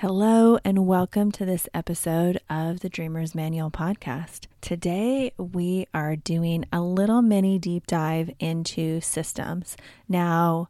Hello, and welcome to this episode of the Dreamers Manual podcast. Today, we are doing a little mini deep dive into systems. Now,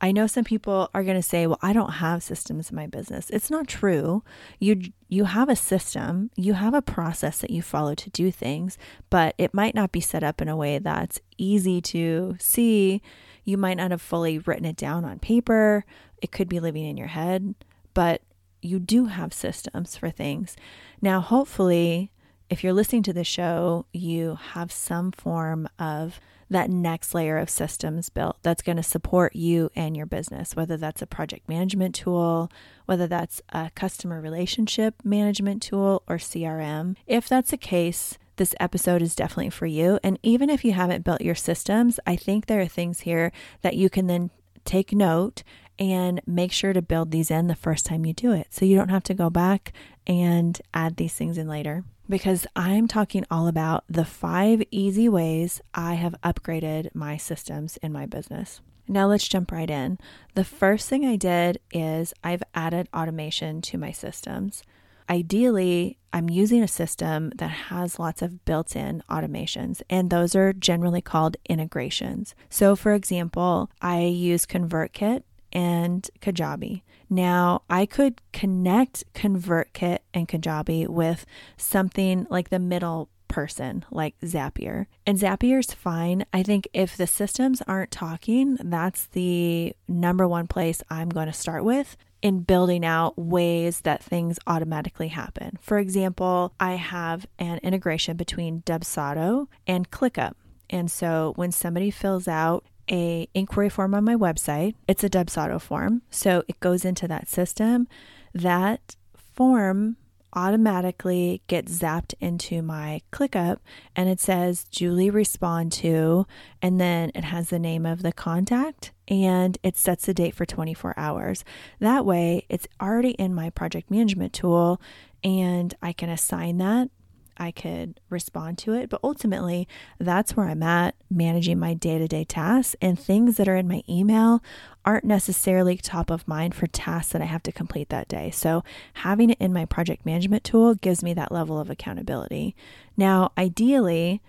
I know some people are going to say, "Well, I don't have systems in my business." It's not true. You you have a system, you have a process that you follow to do things, but it might not be set up in a way that's easy to see. You might not have fully written it down on paper. It could be living in your head, but you do have systems for things. Now, hopefully, if you're listening to the show, you have some form of that next layer of systems built that's going to support you and your business, whether that's a project management tool, whether that's a customer relationship management tool, or CRM. If that's the case, this episode is definitely for you. And even if you haven't built your systems, I think there are things here that you can then take note and make sure to build these in the first time you do it so you don't have to go back and add these things in later. Because I'm talking all about the five easy ways I have upgraded my systems in my business. Now let's jump right in. The first thing I did is I've added automation to my systems. Ideally, I'm using a system that has lots of built in automations, and those are generally called integrations. So, for example, I use ConvertKit and Kajabi. Now, I could connect ConvertKit and Kajabi with something like the middle person like Zapier. And Zapier's fine. I think if the systems aren't talking, that's the number one place I'm going to start with in building out ways that things automatically happen. For example, I have an integration between Dubsado and ClickUp. And so when somebody fills out a inquiry form on my website. It's a Dubsado form. So it goes into that system. That form automatically gets zapped into my ClickUp and it says Julie respond to, and then it has the name of the contact and it sets the date for 24 hours. That way, it's already in my project management tool and I can assign that I could respond to it. But ultimately, that's where I'm at managing my day to day tasks. And things that are in my email aren't necessarily top of mind for tasks that I have to complete that day. So, having it in my project management tool gives me that level of accountability. Now, ideally,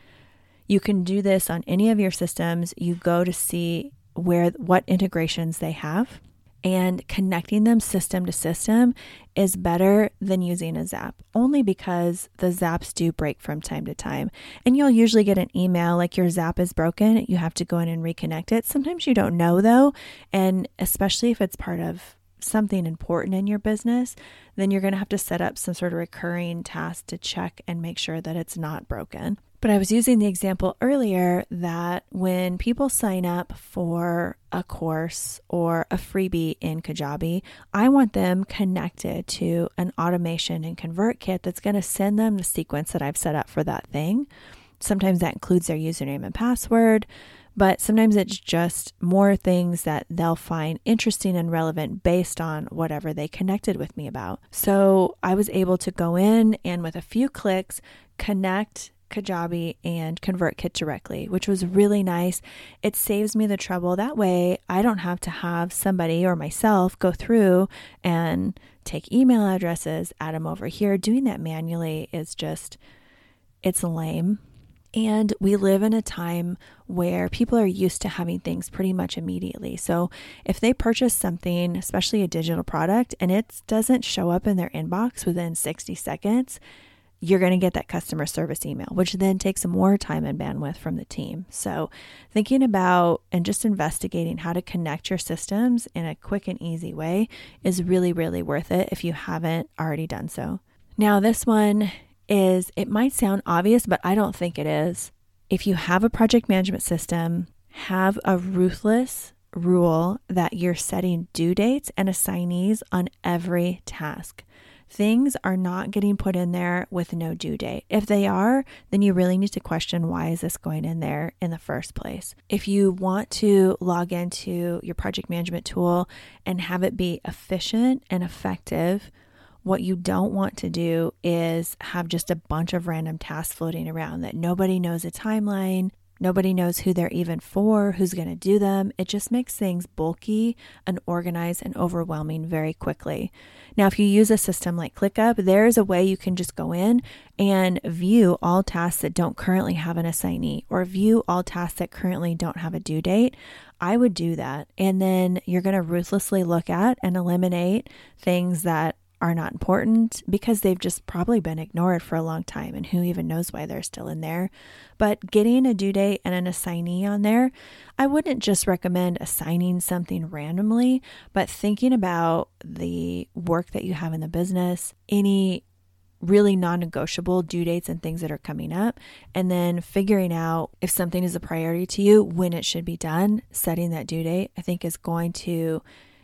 you can do this on any of your systems. You go to see where what integrations they have and connecting them system to system is better than using a zap only because the zaps do break from time to time and you'll usually get an email like your zap is broken you have to go in and reconnect it sometimes you don't know though and especially if it's part of something important in your business, then you're going to have to set up some sort of recurring task to check and make sure that it's not broken. But I was using the example earlier that when people sign up for a course or a freebie in Kajabi, I want them connected to an automation and ConvertKit that's going to send them the sequence that I've set up for that thing. Sometimes that includes their username and password, but sometimes it's just more things that they'll find interesting and relevant based on whatever they connected with me about. So I was able to go in and with a few clicks connect Kajabi and ConvertKit directly, which was really nice. It saves me the trouble. That way, I don't have to have somebody or myself go through and take email addresses, add them over here. Doing that manually is just, it's lame. And we live in a time where people are used to having things pretty much immediately. So if they purchase something, especially a digital product, and it doesn't show up in their inbox within 60 seconds, you're going to get that customer service email, which then takes more time and bandwidth from the team. So, thinking about and just investigating how to connect your systems in a quick and easy way is really, really worth it if you haven't already done so. Now, this one is, it might sound obvious, but I don't think it is. If you have a project management system, have a ruthless rule that you're setting due dates and assignees on every task things are not getting put in there with no due date. If they are, then you really need to question why is this going in there in the first place. If you want to log into your project management tool and have it be efficient and effective, what you don't want to do is have just a bunch of random tasks floating around that nobody knows a timeline Nobody knows who they're even for, who's going to do them. It just makes things bulky, unorganized, and overwhelming very quickly. Now, if you use a system like ClickUp, there's a way you can just go in and view all tasks that don't currently have an assignee or view all tasks that currently don't have a due date. I would do that. And then you're going to ruthlessly look at and eliminate things that are not important because they've just probably been ignored for a long time and who even knows why they're still in there. But getting a due date and an assignee on there, I wouldn't just recommend assigning something randomly, but thinking about the work that you have in the business, any really non negotiable due dates and things that are coming up, and then figuring out if something is a priority to you, when it should be done, setting that due date, I think is going to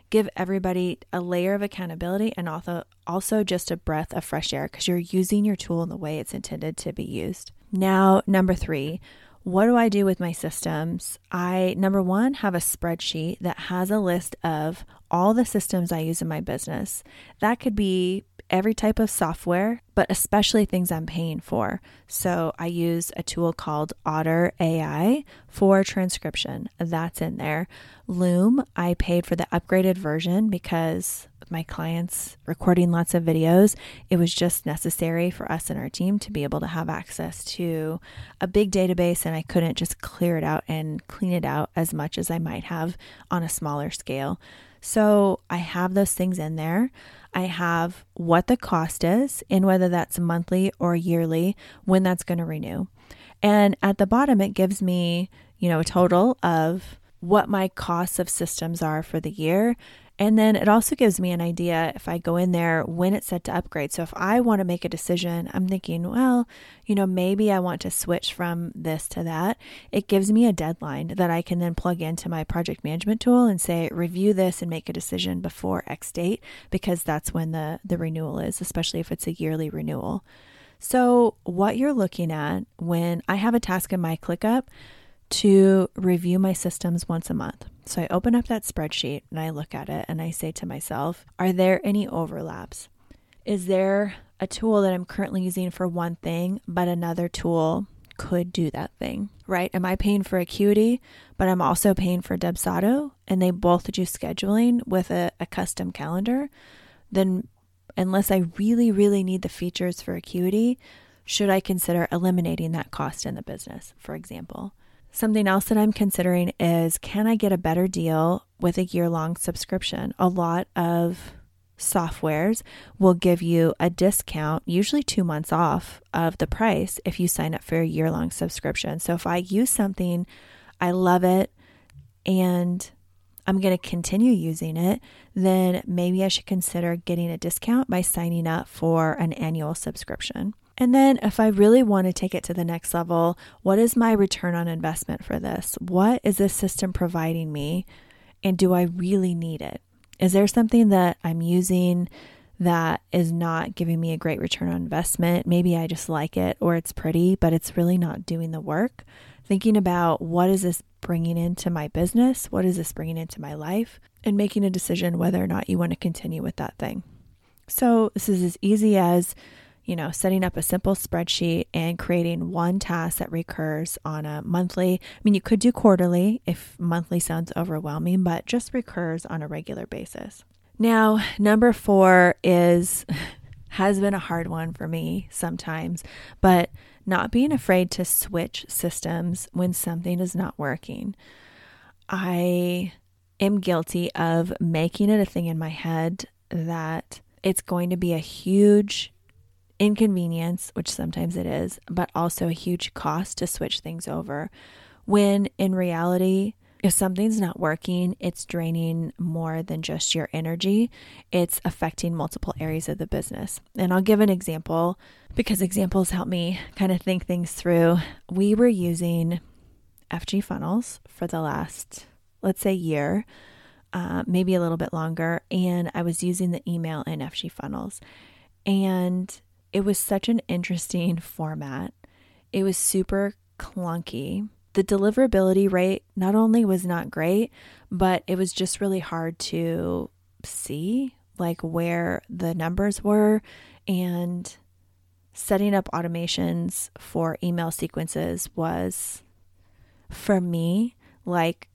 give everybody a layer of accountability and also also just a breath of fresh air because you're using your tool in the way it's intended to be used. Now, number 3, what do I do with my systems? I, number one, have a spreadsheet that has a list of all the systems I use in my business. That could be every type of software, but especially things I'm paying for. So I use a tool called Otter AI for transcription. That's in there. Loom, I paid for the upgraded version because my clients recording lots of videos, it was just necessary for us and our team to be able to have access to a big database and I couldn't just clear it out and clean it out as much as I might have on a smaller scale. So I have those things in there. I have what the cost is and whether that's monthly or yearly, when that's going to renew. And at the bottom, it gives me, you know, a total of what my costs of systems are for the year and then it also gives me an idea if I go in there when it's set to upgrade. So if I want to make a decision, I'm thinking, well, you know, maybe I want to switch from this to that. It gives me a deadline that I can then plug into my project management tool and say, review this and make a decision before X date, because that's when the, the renewal is, especially if it's a yearly renewal. So, what you're looking at when I have a task in my ClickUp to review my systems once a month. So I open up that spreadsheet and I look at it and I say to myself, are there any overlaps? Is there a tool that I'm currently using for one thing, but another tool could do that thing, right? Am I paying for Acuity, but I'm also paying for Dubsado and they both do scheduling with a, a custom calendar? Then, unless I really, really need the features for Acuity, should I consider eliminating that cost in the business, for example? Something else that I'm considering is can I get a better deal with a year long subscription? A lot of softwares will give you a discount, usually two months off of the price if you sign up for a year long subscription. So if I use something, I love it, and I'm going to continue using it, then maybe I should consider getting a discount by signing up for an annual subscription. And then, if I really want to take it to the next level, what is my return on investment for this? What is this system providing me? And do I really need it? Is there something that I'm using that is not giving me a great return on investment? Maybe I just like it or it's pretty, but it's really not doing the work. Thinking about what is this bringing into my business? What is this bringing into my life? And making a decision whether or not you want to continue with that thing. So, this is as easy as you know, setting up a simple spreadsheet and creating one task that recurs on a monthly. I mean, you could do quarterly if monthly sounds overwhelming, but just recurs on a regular basis. Now, number four is has been a hard one for me sometimes, but not being afraid to switch systems when something is not working. I am guilty of making it a thing in my head that it's going to be a huge inconvenience, which sometimes it is, but also a huge cost to switch things over. When in reality, if something's not working, it's draining more than just your energy. It's affecting multiple areas of the business. And I'll give an example because examples help me kind of think things through. We were using FG funnels for the last, let's say, year, uh, maybe a little bit longer. And I was using the email in FG funnels. And it was such an interesting format. It was super clunky. The deliverability rate not only was not great, but it was just really hard to see like where the numbers were and setting up automations for email sequences was for me like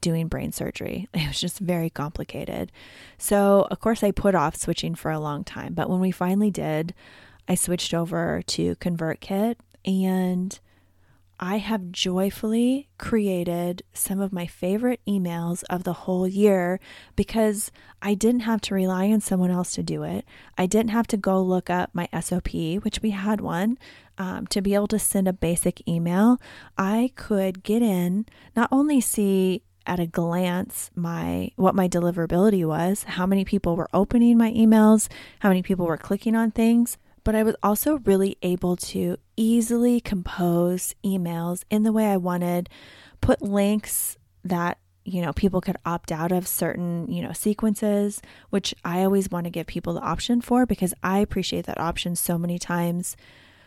doing brain surgery. It was just very complicated. So, of course, I put off switching for a long time. But when we finally did, I switched over to ConvertKit and I have joyfully created some of my favorite emails of the whole year because I didn't have to rely on someone else to do it. I didn't have to go look up my SOP, which we had one, um, to be able to send a basic email. I could get in, not only see at a glance my what my deliverability was, how many people were opening my emails, how many people were clicking on things, but I was also really able to easily compose emails in the way I wanted, put links that you know people could opt out of certain you know sequences which i always want to give people the option for because i appreciate that option so many times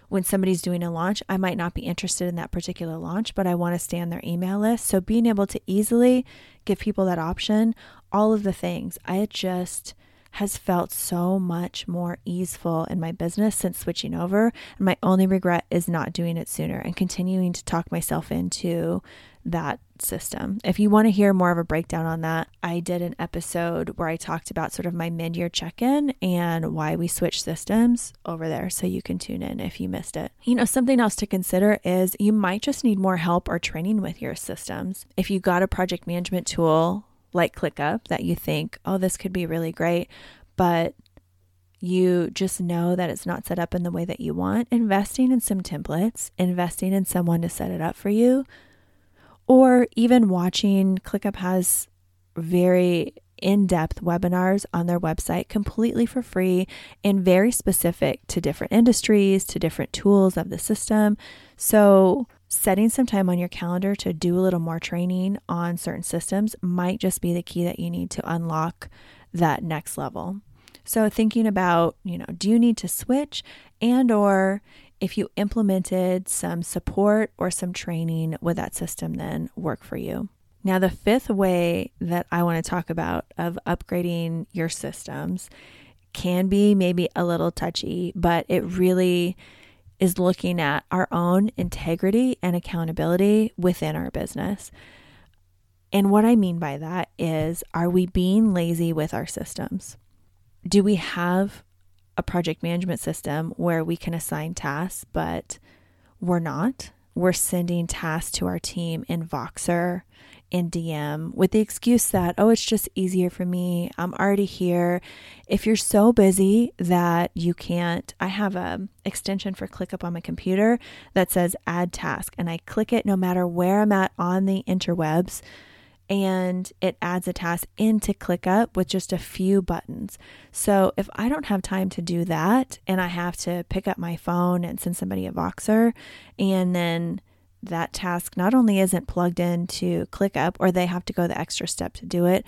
when somebody's doing a launch i might not be interested in that particular launch but i want to stay on their email list. So being able to easily give people that option all of the things i just has felt so much more easeful in my business since switching over. And my only regret is not doing it sooner and continuing to talk myself into that system. If you want to hear more of a breakdown on that, I did an episode where I talked about sort of my mid year check in and why we switched systems over there. So you can tune in if you missed it. You know, something else to consider is you might just need more help or training with your systems. If you got a project management tool like ClickUp that you think, oh, this could be really great, but you just know that it's not set up in the way that you want, investing in some templates, investing in someone to set it up for you, or even watching ClickUp has very in depth webinars on their website completely for free and very specific to different industries, to different tools of the system. So, setting some time on your calendar to do a little more training on certain systems might just be the key that you need to unlock that next level. So thinking about, you know, do you need to switch and or if you implemented some support or some training would that system then work for you? Now the fifth way that I want to talk about of upgrading your systems can be maybe a little touchy, but it really is looking at our own integrity and accountability within our business. And what I mean by that is are we being lazy with our systems? Do we have a project management system where we can assign tasks, but we're not? We're sending tasks to our team in Voxer in DM with the excuse that, oh, it's just easier for me. I'm already here. If you're so busy that you can't, I have a extension for ClickUp on my computer that says add task, and I click it no matter where I'm at on the interwebs and it adds a task into ClickUp with just a few buttons. So if I don't have time to do that and I have to pick up my phone and send somebody a Voxer and then that task not only isn't plugged into ClickUp or they have to go the extra step to do it,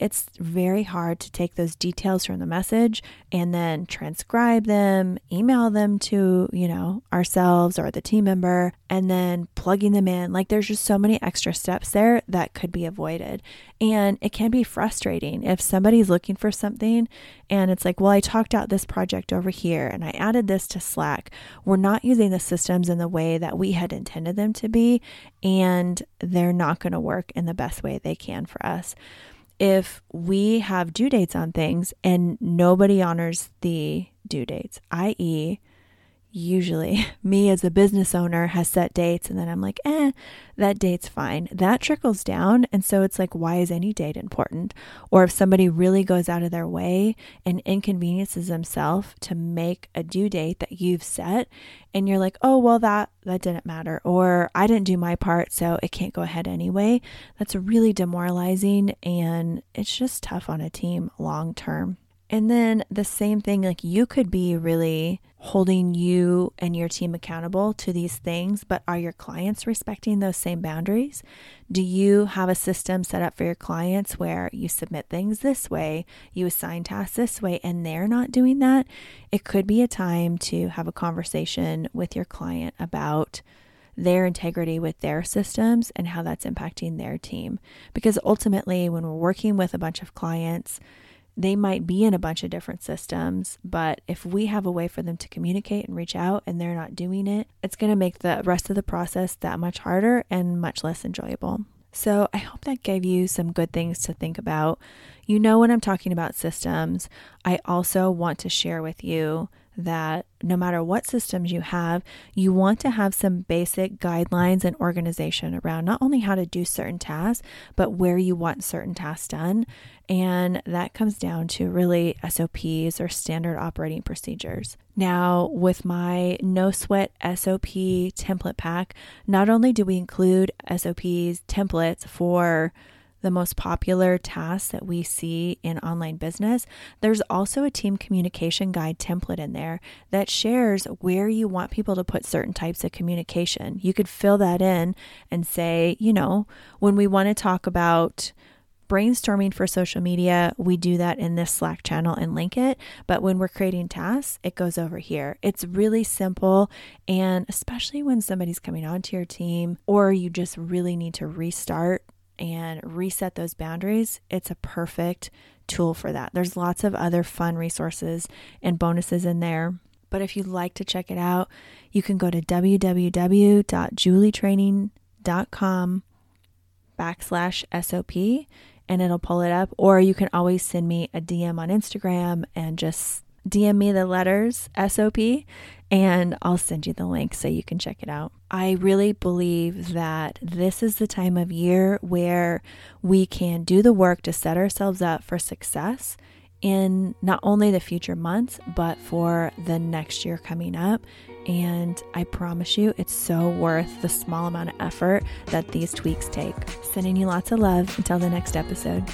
it's very hard to take those details from the message and then transcribe them, email them to, you know, ourselves or the team member, and then plugging them in. Like there's just so many extra steps there that could be avoided. And it can be frustrating if somebody's looking for something and it's like, well, I talked out this project over here and I added this to Slack. We're not using the systems in the way that we had intended them to be, and they're not going to work in the best way they can for us if we have due dates on things and nobody honors the due dates, i.e., usually me as a business owner has set dates and then I'm like, eh, that date's fine. That trickles down. And so it's like, why is any date important? Or if somebody really goes out of their way and inconveniences themselves to make a due date that you've set and you're like, oh, well, that, that didn't matter. Or I didn't do my part, so it can't go ahead anyway. That's really demoralizing and it's just tough on a team long term. And then the same thing, like you could be really holding you and your team accountable to these things, but are your clients respecting those same boundaries? Do you have a system set up for your clients where you submit things this way, you assign tasks this way, and they're not doing that? It could be a time to have a conversation with your client about their integrity with their systems and how that's impacting their team. Because ultimately, when we're working with a bunch of clients, they might be in a bunch of different systems, but if we have a way for them to communicate and reach out and they're not doing it, it's going to make the rest of the process that much harder and much less enjoyable. So, I hope that gave you some good things to think about. You know, when I'm talking about systems, I also want to share with you that no matter what systems you have, you want to have some basic guidelines and organization around not only how to do certain tasks, but where you want certain tasks done. And that comes down to really SOPs or standard operating procedures. Now, with my no sweat SOP template pack, not only do we include SOPs templates for the most popular tasks that we see in online business, there's also a team communication guide template in there that shares where you want people to put certain types of communication. You could fill that in and say, you know, when we want to talk about brainstorming for social media, we do that in this Slack channel and link it. But when we're creating tasks, it goes over here. It's really simple. And especially when somebody's coming onto your team or you just really need to restart and reset those boundaries, it's a perfect tool for that. There's lots of other fun resources and bonuses in there. But if you'd like to check it out, you can go to www.julietraining.com backslash SOP and it'll pull it up. Or you can always send me a DM on Instagram and just DM me the letters SOP and I'll send you the link so you can check it out. I really believe that this is the time of year where we can do the work to set ourselves up for success in not only the future months, but for the next year coming up. And I promise you, it's so worth the small amount of effort that these tweaks take. Sending you lots of love until the next episode.